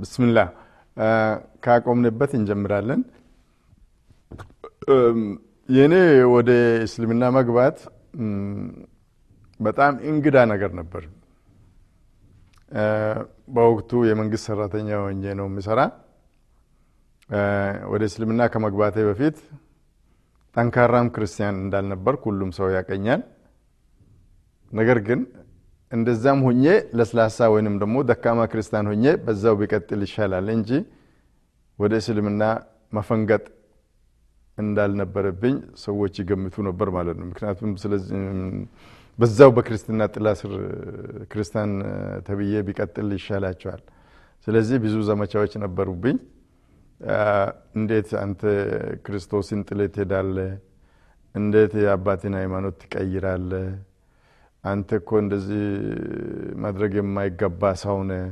ብስምላህ ካቆምንበት እንጀምራለን። የእኔ ወደ እስልምና መግባት በጣም እንግዳ ነገር ነበር። በወቅቱ የመንግስት ሰራተኛ ሆኜ ነው የሚሰራ። ወደ እስልምና ከመግባቴ በፊት ጠንካራም ክርስቲያን እንዳልነበርኩ ሁሉም ሰው ያቀኛል። ነገር ግን እንደዛም ሆኜ ለስላሳ ወይንም ደግሞ ደካማ ክርስቲያን ሆኜ በዛው ቢቀጥል ይሻላል እንጂ ወደ እስልምና መፈንገጥ እንዳልነበረብኝ ሰዎች ይገምቱ ነበር ማለት ነው። ምክንያቱም በዛው በክርስትና ጥላ ስር ክርስቲያን ተብዬ ቢቀጥል ይሻላቸዋል። ስለዚህ ብዙ ዘመቻዎች ነበሩብኝ። እንዴት አንተ ክርስቶስን ጥለህ ትሄዳለህ? እንዴት የአባትን ሃይማኖት ትቀይራለህ? አንተ እኮ እንደዚህ ማድረግ የማይገባ ሰው ነህ።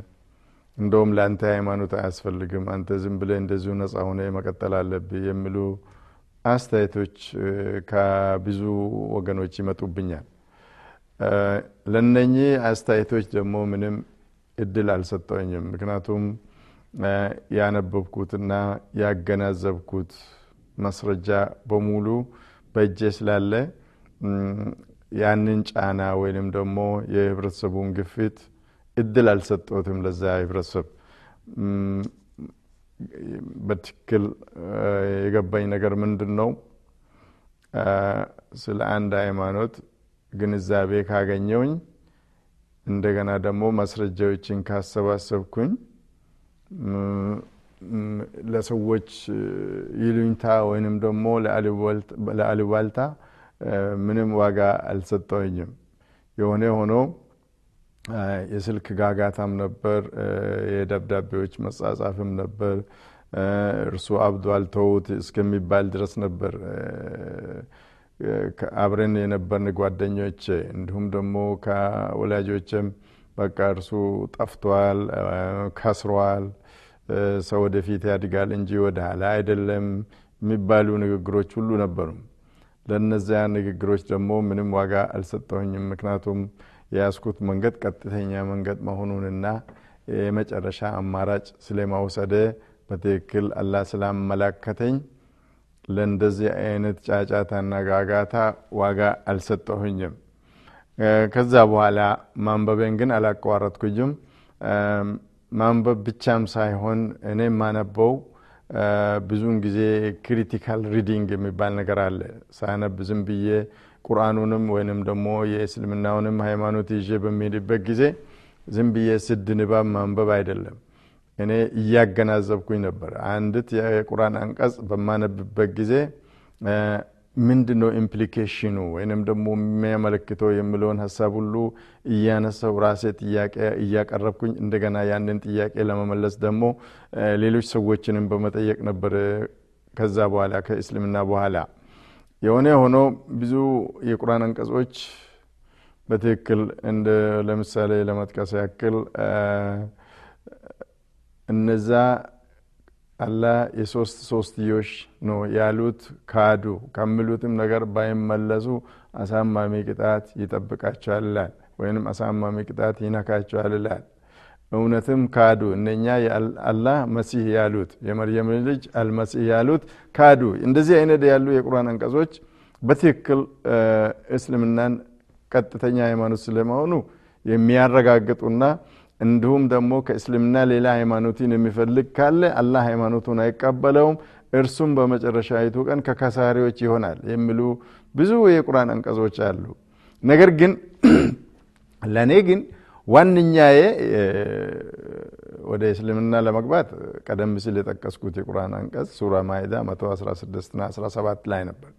እንደውም ለአንተ ሃይማኖት አያስፈልግም። አንተ ዝም ብለህ እንደዚሁ ነጻ ሆነ መቀጠል አለብህ የሚሉ አስተያየቶች ከብዙ ወገኖች ይመጡብኛል። ለነኚህ አስተያየቶች ደግሞ ምንም እድል አልሰጠኝም። ምክንያቱም ያነበብኩትና ያገናዘብኩት ማስረጃ በሙሉ በእጄ ስላለ ያንን ጫና ወይንም ደግሞ የህብረተሰቡን ግፊት እድል አልሰጠትም። ለዛ ህብረተሰብ በትክክል የገባኝ ነገር ምንድን ነው? ስለ አንድ ሃይማኖት ግንዛቤ ካገኘውኝ እንደገና ደግሞ ማስረጃዎችን ካሰባሰብኩኝ ለሰዎች ይሉኝታ ወይንም ደግሞ ለአሉባልታ ምንም ዋጋ አልሰጠኝም። የሆነ ሆኖ የስልክ ጋጋታም ነበር፣ የደብዳቤዎች መጻጻፍም ነበር። እርሱ አብዷል ተዉት እስከሚባል ድረስ ነበር። አብረን የነበርን ጓደኞች እንዲሁም ደግሞ ከወላጆችም በቃ እርሱ ጠፍቷል፣ ከስሯል፣ ሰው ወደፊት ያድጋል እንጂ ወደ ኋላ አይደለም የሚባሉ ንግግሮች ሁሉ ነበሩ። ለእነዚያ ንግግሮች ደግሞ ምንም ዋጋ አልሰጠሁኝም። ምክንያቱም የያዝኩት መንገድ ቀጥተኛ መንገድ መሆኑንና የመጨረሻ አማራጭ ስለማውሰደ በትክክል አላህ ስላመላከተኝ ለእንደዚህ አይነት ጫጫታና ጋጋታ ዋጋ አልሰጠሁኝም። ከዛ በኋላ ማንበቤን ግን አላቋረጥኩኝም። ማንበብ ብቻም ሳይሆን እኔ የማነበው ብዙውን ጊዜ critical reading የሚባል ነገር አለ። ሳነብ ዝም ብዬ ቁርአኑንም ወይንም ደግሞ የእስልምናውንም ሃይማኖት ይዤ በሚሄድበት ጊዜ ዝም ብዬ ስድ ንባብ ማንበብ አይደለም። እኔ እያገናዘብኩኝ ነበር። አንዲት የቁርአን አንቀጽ በማነብበት ጊዜ ምንድን ነው implication ኑ ወይንም ደግሞ የሚያመለክተው የሚለውን ሀሳብ ሁሉ እያነሳው ራሴ ጥያቄ እያቀረብኩኝ እንደገና ያንን ጥያቄ ለመመለስ ደግሞ ሌሎች ሰዎችንም በመጠየቅ ነበር። ከዛ በኋላ ከእስልምና በኋላ የሆነ ሆኖ ብዙ የቁርአን አንቀጾች በትክክል እንደ ለምሳሌ ለመጥቀስ ያክል እነዛ አላህ የሶስት ሶስትዮሽ ነው ያሉት ካዱ ከሚሉትም ነገር ባይመለሱ አሳማሚ ቅጣት ይጠብቃቸዋል ወይም አሳማሚ ቅጣት ይነካቸዋል ይላል። እውነትም ካዱ። እነኛ አላህ መሲህ ያሉት የመርየም ልጅ አልመሲህ ያሉት ካዱ። እንደዚህ አይነት ያሉ የቁርአን አንቀጾች በትክክል እስልምናን ቀጥተኛ ሃይማኖት ስለመሆኑ የሚያረጋግጡና እንዲሁም ደግሞ ከእስልምና ሌላ ሃይማኖትን የሚፈልግ ካለ አላህ ሃይማኖቱን አይቀበለውም፣ እርሱም በመጨረሻይቱ ቀን ከከሳሪዎች ይሆናል የሚሉ ብዙ የቁርአን አንቀጾች አሉ። ነገር ግን ለእኔ ግን ዋነኛዬ ወደ እስልምና ለመግባት ቀደም ሲል የጠቀስኩት የቁርአን አንቀጽ ሱራ ማይዳ 116 ና 17 ላይ ነበር።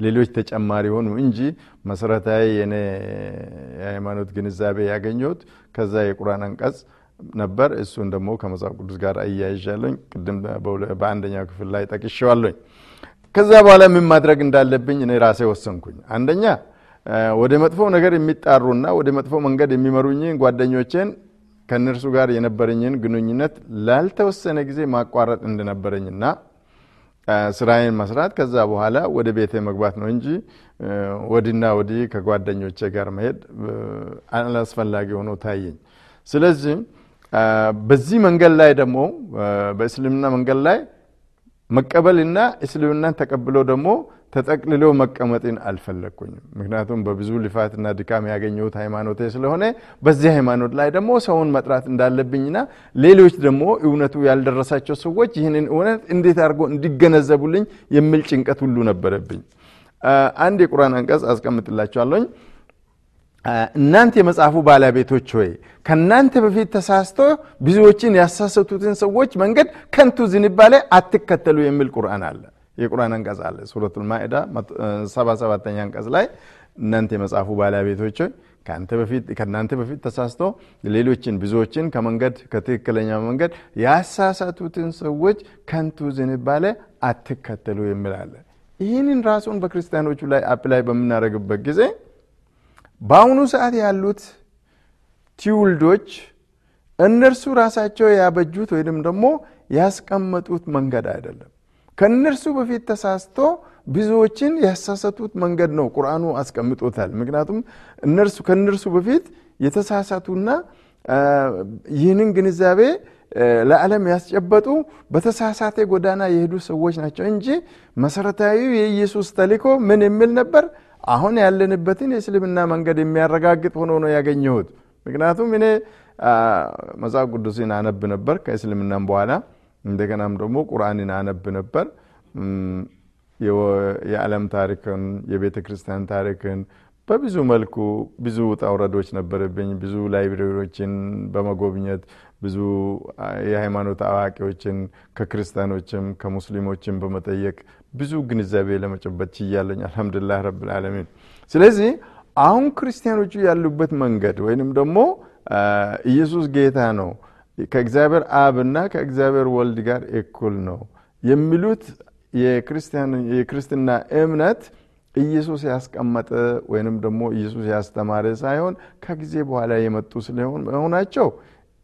ሌሎች ተጨማሪ ሆኑ እንጂ መሰረታዊ የኔ የሃይማኖት ግንዛቤ ያገኘሁት ከዛ የቁርአን አንቀጽ ነበር። እሱን ደግሞ ከመጽሐፍ ቅዱስ ጋር አያይዣለኝ። ቅድም በአንደኛው ክፍል ላይ ጠቅሼዋለኝ። ከዛ በኋላ ምን ማድረግ እንዳለብኝ እኔ ራሴ ወሰንኩኝ። አንደኛ ወደ መጥፎ ነገር የሚጣሩና ወደ መጥፎ መንገድ የሚመሩኝን ጓደኞቼን ከእነርሱ ጋር የነበረኝን ግንኙነት ላልተወሰነ ጊዜ ማቋረጥ እንደነበረኝና ስራዬን መስራት ከዛ በኋላ ወደ ቤቴ መግባት ነው እንጂ ወዲና ወዲህ ከጓደኞቼ ጋር መሄድ አላስፈላጊ ሆኖ ታየኝ። ስለዚህ በዚህ መንገድ ላይ ደግሞ በእስልምና መንገድ ላይ መቀበልና እስልምናን ተቀብሎ ደግሞ ተጠቅልሎ መቀመጥን አልፈለግኩኝም። ምክንያቱም በብዙ ልፋትና ድካም ያገኘሁት ሃይማኖቴ ስለሆነ በዚህ ሃይማኖት ላይ ደግሞ ሰውን መጥራት እንዳለብኝና ሌሎች ደግሞ እውነቱ ያልደረሳቸው ሰዎች ይህንን እውነት እንዴት አድርጎ እንዲገነዘቡልኝ የሚል ጭንቀት ሁሉ ነበረብኝ። አንድ የቁርአን አንቀጽ አስቀምጥላቸዋለኝ። እናንተ የመጽሐፉ ባለቤቶች ሆይ ከእናንተ በፊት ተሳስቶ ብዙዎችን ያሳሰቱትን ሰዎች መንገድ ከንቱ ዝንባሌ አትከተሉ የሚል ቁርአን አለ። የቁርአን አንቀጽ አለ። ሱረቱል ማኢዳ ሰባ አንቀጽ ላይ እናንተ የመጽሐፉ ባለቤቶች ከእናንተ በፊት ተሳስቶ ሌሎችን ብዙዎችን ከመንገድ ከትክክለኛ መንገድ ያሳሳቱትን ሰዎች ከንቱ ዝንባሌ አትከተሉ የሚል አለ። ይህንን ራሱን በክርስቲያኖቹ ላይ apply በምናደርግበት ጊዜ በአሁኑ ሰዓት ያሉት ትውልዶች እነርሱ ራሳቸው ያበጁት ወይም ደግሞ ያስቀመጡት መንገድ አይደለም። ከእነርሱ በፊት ተሳስቶ ብዙዎችን ያሳሰቱት መንገድ ነው ቁርአኑ አስቀምጦታል። ምክንያቱም እነርሱ ከእነርሱ በፊት የተሳሳቱና ይህንን ግንዛቤ ለዓለም ያስጨበጡ በተሳሳተ ጎዳና የሄዱ ሰዎች ናቸው እንጂ መሰረታዊ የኢየሱስ ተልእኮ ምን የሚል ነበር? አሁን ያለንበትን የእስልምና መንገድ የሚያረጋግጥ ሆኖ ነው ያገኘሁት። ምክንያቱም እኔ መጽሐፍ ቅዱስን አነብ ነበር ከእስልምናም በኋላ እንደገናም ደግሞ ቁርአንን አነብ ነበር። የዓለም ታሪክን የቤተ ክርስቲያን ታሪክን በብዙ መልኩ ብዙ ውጣ ውረዶች ነበረብኝ። ብዙ ላይብሬሪዎችን በመጎብኘት ብዙ የሃይማኖት አዋቂዎችን ከክርስቲያኖችም ከሙስሊሞችም በመጠየቅ ብዙ ግንዛቤ ለመጨበጥ ችያለኝ። አልሐምዱሊላህ ረብል ዓለሚን። ስለዚህ አሁን ክርስቲያኖቹ ያሉበት መንገድ ወይንም ደግሞ ኢየሱስ ጌታ ነው ከእግዚአብሔር አብና ከእግዚአብሔር ወልድ ጋር እኩል ነው የሚሉት የክርስትና እምነት ኢየሱስ ያስቀመጠ ወይንም ደግሞ ኢየሱስ ያስተማረ ሳይሆን ከጊዜ በኋላ የመጡ ስለሆናቸው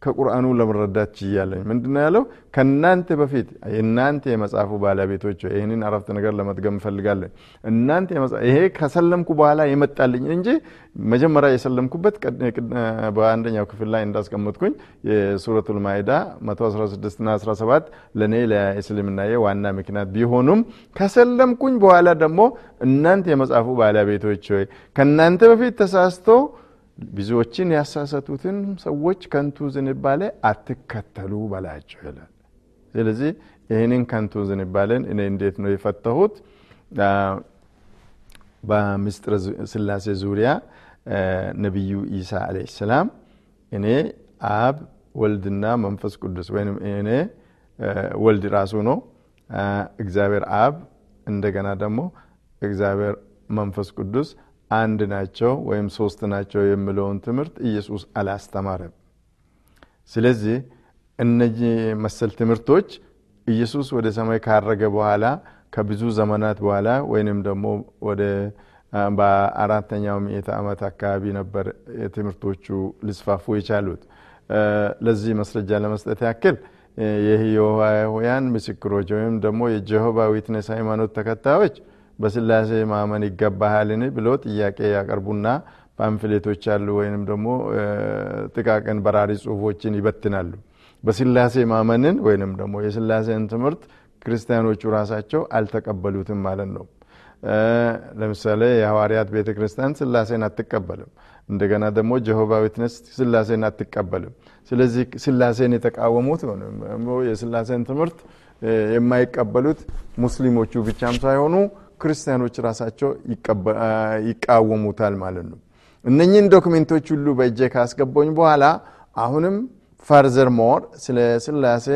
ከቁርአኑ ለመረዳት ችያለኝ። ምንድነው ያለው? ከእናንተ በፊት የእናንተ የመጽሐፉ ባለቤቶች ይህንን አረፍተ ነገር ለመድገም እንፈልጋለን። እናንተ ይሄ ከሰለምኩ በኋላ የመጣልኝ እንጂ መጀመሪያ የሰለምኩበት በአንደኛው ክፍል ላይ እንዳስቀመጥኩኝ የሱረቱል ማኢዳ 116ና 17 ለእኔ ለእስልምናዬ ዋና ምክንያት ቢሆኑም ከሰለምኩኝ በኋላ ደግሞ እናንተ የመጽሐፉ ባለቤቶች ከእናንተ በፊት ተሳስቶ ብዙዎችን ያሳሰቱትን ሰዎች ከንቱ ዝንባሌ አትከተሉ በላቸው ይላል። ስለዚህ ይህንን ከንቱ ዝንባሌን እኔ እንዴት ነው የፈተሁት? በምስጢረ ስላሴ ዙሪያ ነቢዩ ኢሳ አለይሂ ሰላም እኔ አብ ወልድና መንፈስ ቅዱስ ወይም እኔ ወልድ ራሱ ነው እግዚአብሔር አብ እንደገና ደግሞ እግዚአብሔር መንፈስ ቅዱስ አንድ ናቸው ወይም ሶስት ናቸው የሚለውን ትምህርት ኢየሱስ አላስተማረም። ስለዚህ እነዚህ መሰል ትምህርቶች ኢየሱስ ወደ ሰማይ ካረገ በኋላ ከብዙ ዘመናት በኋላ ወይንም ደግሞ ወደ በአራተኛው ምዕተ ዓመት አካባቢ ነበር ትምህርቶቹ ሊስፋፉ የቻሉት። ለዚህ ማስረጃ ለመስጠት ያክል የይሖዋውያን ምስክሮች ወይም ደግሞ የ Jehovah Witness ሃይማኖት ተከታዮች በስላሴ ማመን ይገባሃልን ብሎ ጥያቄ ያቀርቡና pamphlet ኦች አሉ ወይንም ደግሞ ጥቃቅን በራሪ ጽሁፎችን ይበትናሉ። በስላሴ ማመንን ወይንም ደግሞ የስላሴን ትምህርት ክርስቲያኖቹ ራሳቸው አልተቀበሉትም ማለት ነው። ለምሳሌ የሐዋርያት ቤተ ክርስቲያን ስላሴን አትቀበልም። እንደገና ደግሞ Jehovah Witness ስላሴን አትቀበልም። ስለዚህ ስላሴን የተቃወሙት የስላሴን ትምህርት የማይቀበሉት ሙስሊሞቹ ብቻም ሳይሆኑ ክርስቲያኖች ራሳቸው ይቃወሙታል ማለት ነው። እነኚህን document ኦች ሁሉ በእጄ ካስገባኝ በኋላ አሁንም furthermore ስለ ስላሴ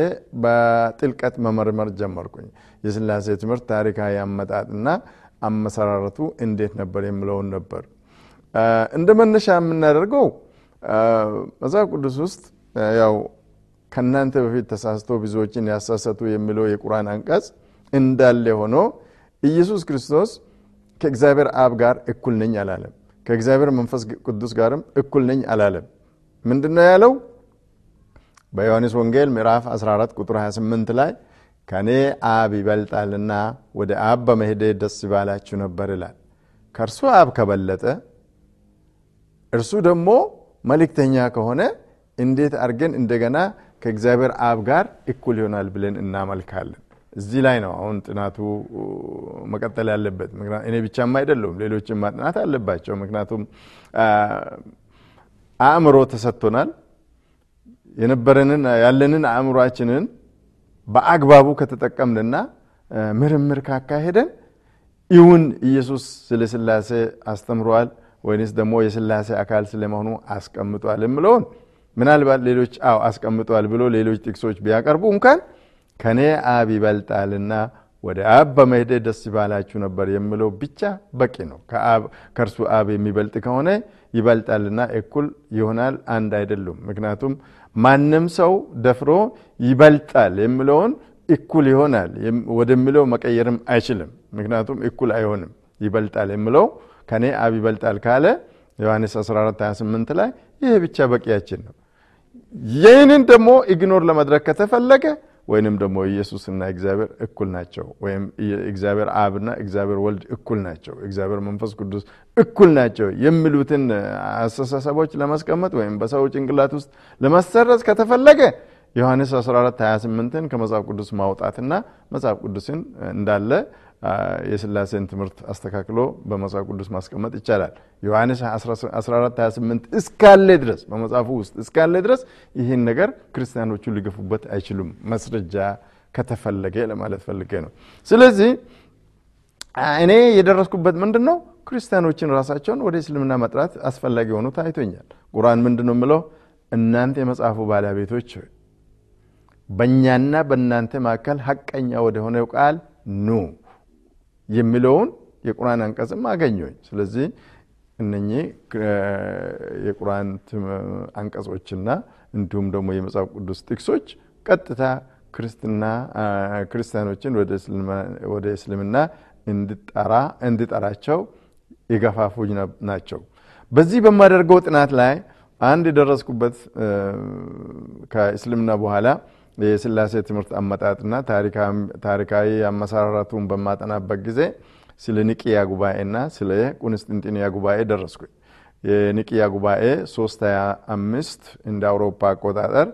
በጥልቀት መመርመር ጀመርኩኝ። የስላሴ ትምህርት ታሪካዊ አመጣጥና አመሰራረቱ እንዴት ነበር የሚለውን ነበር። እንደ መነሻ የምናደርገው መጽሐፍ ቅዱስ ውስጥ ያው ከእናንተ በፊት ተሳስቶ ብዙዎችን ያሳሰቱ የሚለው የቁርአን አንቀጽ እንዳለ ሆኖ ኢየሱስ ክርስቶስ ከእግዚአብሔር አብ ጋር እኩል ነኝ አላለም። ከእግዚአብሔር መንፈስ ቅዱስ ጋርም እኩል ነኝ አላለም። ምንድነው ያለው? በዮሐንስ ወንጌል ምዕራፍ 14 ቁጥር 28 ላይ ከእኔ አብ ይበልጣልና ወደ አብ በመሄዴ ደስ ባላችሁ ነበር ይላል። ከእርሱ አብ ከበለጠ እርሱ ደግሞ መልእክተኛ ከሆነ እንዴት አድርገን እንደገና ከእግዚአብሔር አብ ጋር እኩል ይሆናል ብለን እናመልካለን? እዚህ ላይ ነው አሁን ጥናቱ መቀጠል ያለበት። እኔ ብቻም አይደለሁም፣ ሌሎችም ማጥናት አለባቸው። ምክንያቱም አእምሮ ተሰጥቶናል። የነበረንን ያለንን አእምሯችንን በአግባቡ ከተጠቀምንና ምርምር ካካሄደን ይሁን ኢየሱስ ስለ ስላሴ አስተምሯል ወይንስ ደግሞ የስላሴ አካል ስለመሆኑ አስቀምጧል የምለውን ምናልባት ሌሎች አዎ አስቀምጧል ብሎ ሌሎች ጥቅሶች ቢያቀርቡ እንኳን ከኔ አብ ይበልጣልና ወደ አብ በመሄዴ ደስ ባላችሁ ነበር የምለው ብቻ በቂ ነው። ከእርሱ አብ የሚበልጥ ከሆነ ይበልጣልና እኩል ይሆናል፣ አንድ አይደሉም። ምክንያቱም ማንም ሰው ደፍሮ ይበልጣል የሚለውን እኩል ይሆናል ወደሚለው መቀየርም አይችልም። ምክንያቱም እኩል አይሆንም። ይበልጣል የሚለው ከኔ አብ ይበልጣል ካለ ዮሐንስ 14 28 ላይ ይህ ብቻ በቂያችን ነው። ይህንን ደግሞ ኢግኖር ለመድረግ ከተፈለገ ወይንም ደግሞ ኢየሱስና እግዚአብሔር እኩል ናቸው፣ ወይም እግዚአብሔር አብና እግዚአብሔር ወልድ እኩል ናቸው፣ እግዚአብሔር መንፈስ ቅዱስ እኩል ናቸው የሚሉትን አስተሳሰቦች ለማስቀመጥ ወይም በሰው ጭንቅላት ውስጥ ለማሰረጽ ከተፈለገ ዮሐንስ 14 28ን ከመጽሐፍ ቅዱስ ማውጣትና መጽሐፍ ቅዱስን እንዳለ የስላሴን ትምህርት አስተካክሎ በመጽሐፍ ቅዱስ ማስቀመጥ ይቻላል። ዮሐንስ 14 28 እስካለ ድረስ በመጽሐፉ ውስጥ እስካለ ድረስ ይህን ነገር ክርስቲያኖቹ ሊገፉበት አይችሉም፣ መስረጃ ከተፈለገ ለማለት ፈልጌ ነው። ስለዚህ እኔ የደረስኩበት ምንድን ነው? ክርስቲያኖችን ራሳቸውን ወደ እስልምና መጥራት አስፈላጊ ሆኖ ታይቶኛል። ቁርአን ምንድን ነው የምለው? እናንተ የመጽሐፉ ባለቤቶች በእኛና በእናንተ መካከል ሀቀኛ ወደ ሆነው ቃል ኑ የሚለውን የቁርአን አንቀጽም አገኘኝ። ስለዚህ እነኚህ የቁርአን አንቀጾችና እንዲሁም ደግሞ የመጽሐፍ ቅዱስ ጥቅሶች ቀጥታ ክርስትና ክርስቲያኖችን ወደ እስልምና እንዲጠራቸው የገፋፉኝ ናቸው። በዚህ በማደርገው ጥናት ላይ አንድ የደረስኩበት ከእስልምና በኋላ የስላሴ ትምህርት አመጣጥና ታሪካዊ አመሰራረቱን በማጠናበት ጊዜ ስለ ኒቅያ ጉባኤና ስለ ቁንስጥንጥንያ ጉባኤ ደረስኩኝ። የኒቅያ ጉባኤ 325 እንደ አውሮፓ አቆጣጠር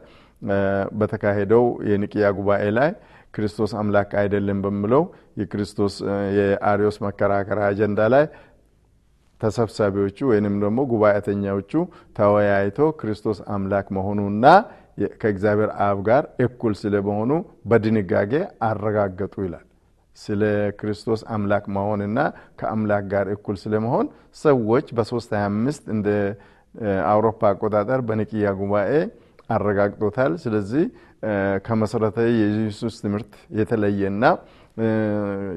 በተካሄደው የኒቅያ ጉባኤ ላይ ክርስቶስ አምላክ አይደለም በሚለው የክርስቶስ የአሪዮስ መከራከሪያ አጀንዳ ላይ ተሰብሳቢዎቹ ወይንም ደግሞ ጉባኤተኛዎቹ ተወያይቶ ክርስቶስ አምላክ መሆኑና ከእግዚአብሔር አብ ጋር እኩል ስለመሆኑ በድንጋጌ አረጋገጡ ይላል። ስለ ክርስቶስ አምላክ መሆንና ከአምላክ ጋር እኩል ስለመሆን ሰዎች በ325 እንደ አውሮፓ አቆጣጠር በኒቅያ ጉባኤ አረጋግጦታል። ስለዚህ ከመሰረታዊ የኢየሱስ ትምህርት የተለየና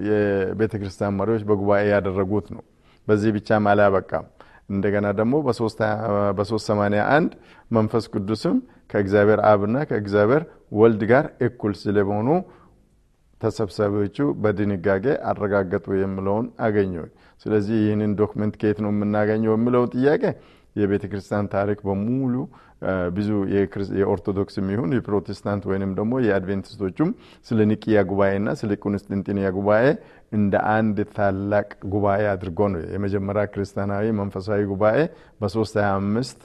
የቤተ ክርስቲያን መሪዎች በጉባኤ ያደረጉት ነው። በዚህ ብቻም አላበቃም። እንደገና ደግሞ በ381 መንፈስ ቅዱስም ከእግዚአብሔር አብና ከእግዚአብሔር ወልድ ጋር እኩል ስለመሆኑ ተሰብሳቢዎቹ በድንጋጌ አረጋገጡ የሚለውን አገኘው። ስለዚህ ይህንን document ከየት ነው የምናገኘው የሚለውን ጥያቄ የቤተ ክርስቲያን ታሪክ በሙሉ ብዙ የኦርቶዶክስም ይሁን የፕሮቴስታንት ወይንም ደግሞ የአድቬንቲስቶቹም ስለ ኒቅያ ጉባኤና ስለ ቁንስጥንጥንያ ጉባኤ እንደ አንድ ታላቅ ጉባኤ አድርጎ ነው የመጀመሪያ ክርስቲያናዊ መንፈሳዊ ጉባኤ በ325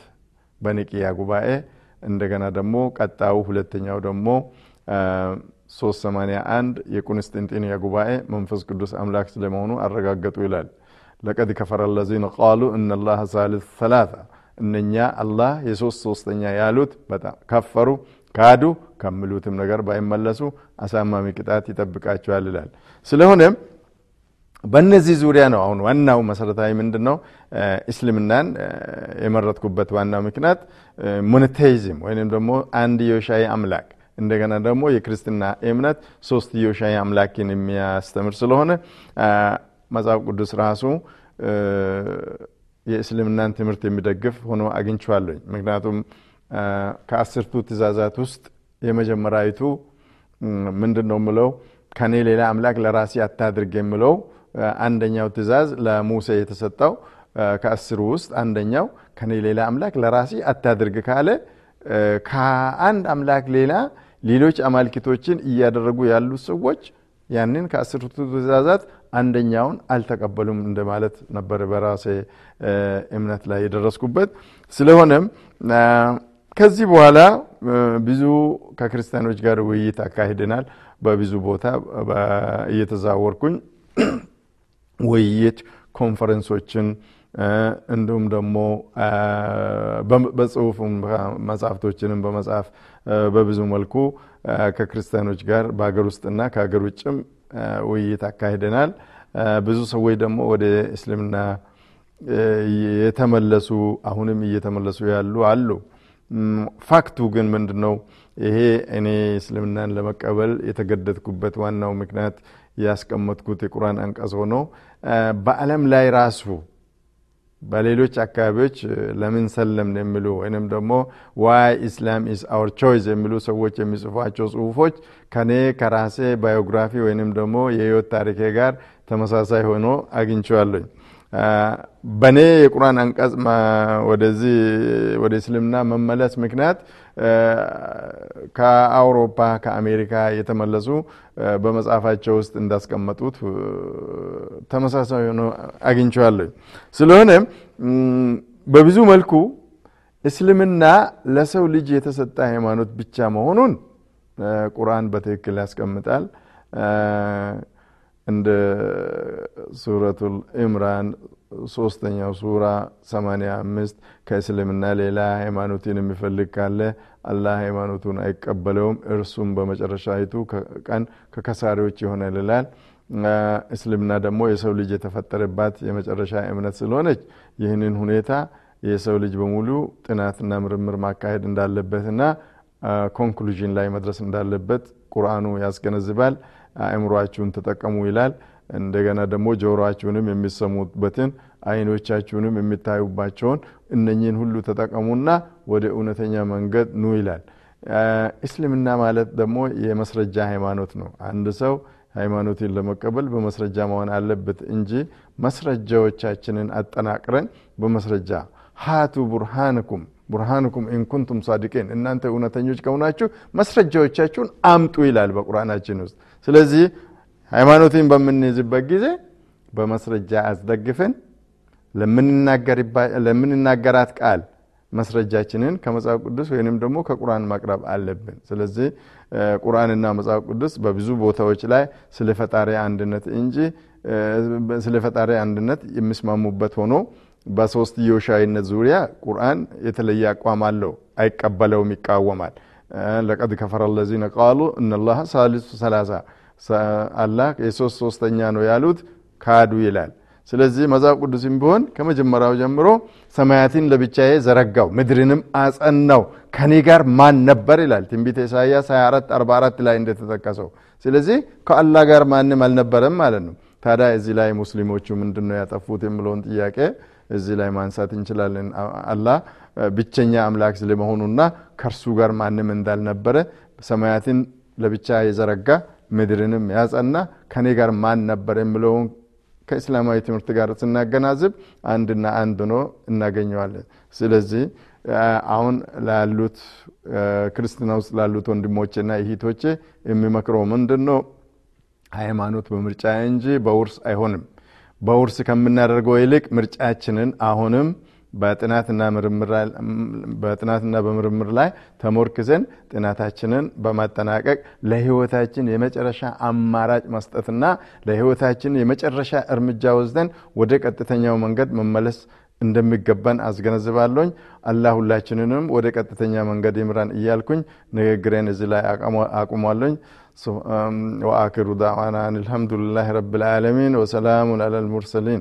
በኒቅያ ጉባኤ እንደገና ደግሞ ቀጣዩ ሁለተኛው ደግሞ 381 የቁንስጥንጥንያ ጉባኤ መንፈስ ቅዱስ አምላክ ስለመሆኑ አረጋገጡ ይላል። ለቀድ ከፈረ ለዚነ ቃሉ እነላህ ሳልስ ሰላሳ እነኛ አላህ የሶስት ሶስተኛ ያሉት ከፈሩ ካዱ ከሚሉትም ነገር ባይመለሱ አሳማሚ ቅጣት ይጠብቃቸዋል ይላል። ስለሆነም በእነዚህ ዙሪያ ነው አሁን ዋናው መሰረታዊ ምንድን ነው እስልምናን የመረጥኩበት ዋናው ምክንያት ሞኖቴይዝም ወይም ደግሞ አንድዮሻዊ አምላክ እንደገና ደግሞ የክርስትና እምነት ሶስትዮሻዊ አምላክን የሚያስተምር ስለሆነ መጽሐፍ ቅዱስ ራሱ የእስልምናን ትምህርት የሚደግፍ ሆኖ አግኝቼዋለኝ። ምክንያቱም ከአስርቱ ትእዛዛት ውስጥ የመጀመሪያዊቱ ምንድን ነው የምለው ከኔ ሌላ አምላክ ለራሴ አታድርግ የምለው አንደኛው ትእዛዝ ለሙሴ የተሰጠው ከአስሩ ውስጥ አንደኛው ከኔ ሌላ አምላክ ለራሴ አታድርግ ካለ ከአንድ አምላክ ሌላ ሌሎች አማልክቶችን እያደረጉ ያሉ ሰዎች ያንን ከአስርቱ ትእዛዛት አንደኛውን አልተቀበሉም እንደማለት ነበር በራሴ እምነት ላይ የደረስኩበት። ስለሆነም ከዚህ በኋላ ብዙ ከክርስቲያኖች ጋር ውይይት አካሂደናል። በብዙ ቦታ እየተዛወርኩኝ ውይይት ኮንፈረንሶችን እንዲሁም ደግሞ በጽሁፍ መጽሐፍቶችንም በመጽሐፍ በብዙ መልኩ ከክርስቲያኖች ጋር በሀገር ውስጥና ከሀገር ውጭም ውይይት አካሂደናል። ብዙ ሰዎች ደግሞ ወደ እስልምና የተመለሱ አሁንም እየተመለሱ ያሉ አሉ። fact ኡ ግን ምንድን ነው? ይሄ እኔ እስልምናን ለመቀበል የተገደድኩበት ዋናው ምክንያት ያስቀመጥኩት የቁርአን አንቀጽ ሆኖ በዓለም ላይ ራሱ በሌሎች አካባቢዎች ለምን ሰለምን የሚሉ ወይንም ደግሞ why Islam is our choice የሚሉ ሰዎች የሚጽፏቸው ጽሁፎች ከኔ ከራሴ ባዮግራፊ ወይንም ደግሞ የህይወት ታሪኬ ጋር ተመሳሳይ ሆኖ አግኝቼዋለኝ። በእኔ የቁርአን አንቀጽ ወደዚህ ወደ እስልምና መመለስ ምክንያት ከአውሮፓ ከአሜሪካ የተመለሱ በመጽሐፋቸው ውስጥ እንዳስቀመጡት ተመሳሳይ ሆኖ አግኝቼዋለሁ። ስለሆነ በብዙ መልኩ እስልምና ለሰው ልጅ የተሰጠ ሃይማኖት ብቻ መሆኑን ቁርአን በትክክል ያስቀምጣል። እንደ ሱረቱል ኢምራን ሶስተኛው ሱራ 85 ከእስልምና ሌላ ሃይማኖትን የሚፈልግ ካለ አላህ ሃይማኖቱን አይቀበለውም፣ እርሱም በመጨረሻይቱ ቀን ከከሳሪዎች ይሆናል ይላል። እስልምና ደግሞ የሰው ልጅ የተፈጠረባት የመጨረሻ እምነት ስለሆነች ይህንን ሁኔታ የሰው ልጅ በሙሉ ጥናትና ምርምር ማካሄድ እንዳለበትና ኮንክሉዥን ላይ መድረስ እንዳለበት ቁርአኑ ያስገነዝባል። አእምሯችሁን ተጠቀሙ ይላል። እንደገና ደግሞ ጆሮአችሁንም የሚሰሙበትን አይኖቻችሁንም የሚታዩባቸውን እነኚህን ሁሉ ተጠቀሙና ወደ እውነተኛ መንገድ ኑ ይላል። እስልምና ማለት ደግሞ የመስረጃ ሃይማኖት ነው። አንድ ሰው ሃይማኖትን ለመቀበል በመስረጃ መሆን አለበት እንጂ መስረጃዎቻችንን አጠናቅረን በመስረጃ ሃቱ ቡርሃንኩም ቡርሃንኩም ኢንኩንቱም ሳዲቂን እናንተ እውነተኞች ከሆናችሁ መስረጃዎቻችሁን አምጡ ይላል በቁርአናችን ውስጥ። ስለዚህ ሃይማኖትን በምንይዝበት ጊዜ በመስረጃ አስደግፈን ለምንናገራት ቃል መስረጃችንን ከመጽሐፍ ቅዱስ ወይንም ደግሞ ከቁርአን ማቅረብ አለብን። ስለዚህ ቁርአንና መጽሐፍ ቅዱስ በብዙ ቦታዎች ላይ ስለ ፈጣሪ አንድነት እንጂ ስለ ፈጣሪ አንድነት የሚስማሙበት ሆኖ በሶስትዮሻዊነት ዙሪያ ቁርአን የተለየ አቋም አለው፣ አይቀበለውም፣ ይቃወማል። ለቀድ ከፈረ ለዚነ ቃሉ እነላህ ሳሊሱ ሰላሳ አላህ የሶስት ሶስተኛ ነው ያሉት ካዱ ይላል። ስለዚህ መጽሐፍ ቅዱስም ቢሆን ከመጀመሪያው ጀምሮ ሰማያትን ለብቻዬ ዘረጋው ምድርንም አጸናው ከኔ ጋር ማን ነበር ይላል ትንቢተ ኢሳያስ 24 44 ላይ እንደተጠቀሰው። ስለዚህ ከአላህ ጋር ማንም አልነበረም ማለት ነው። ታዲያ እዚህ ላይ ሙስሊሞቹ ምንድን ነው ያጠፉት የሚለውን ጥያቄ እዚህ ላይ ማንሳት እንችላለን። አላህ ብቸኛ አምላክ ስለመሆኑና ከእርሱ ጋር ማንም እንዳልነበረ ሰማያትን ለብቻ የዘረጋ ምድርንም ያጸና ከኔ ጋር ማን ነበር የሚለውን ከእስላማዊ ትምህርት ጋር ስናገናዝብ አንድና አንድ ሆኖ እናገኘዋለን። ስለዚህ አሁን ላሉት ክርስትና ውስጥ ላሉት ወንድሞቼና እህቶቼ የሚመክረው ምንድን ነው? ሃይማኖት በምርጫ እንጂ በውርስ አይሆንም። በውርስ ከምናደርገው ይልቅ ምርጫችንን አሁንም በጥናትና በምርምር ላይ ተሞርክዘን ጥናታችንን በማጠናቀቅ ለህይወታችን የመጨረሻ አማራጭ መስጠትና ለህይወታችን የመጨረሻ እርምጃ ወስደን ወደ ቀጥተኛው መንገድ መመለስ እንደሚገባን አስገነዝባለኝ። አላህ ሁላችንንም ወደ ቀጥተኛ መንገድ ይምራን እያልኩኝ ንግግሬን እዚህ ላይ አቁሟለኝ። ወአክሩ ዳዕዋና አን አልሐምዱሊላህ ረብል ዓለሚን ወሰላሙን አለል ሙርሰሊን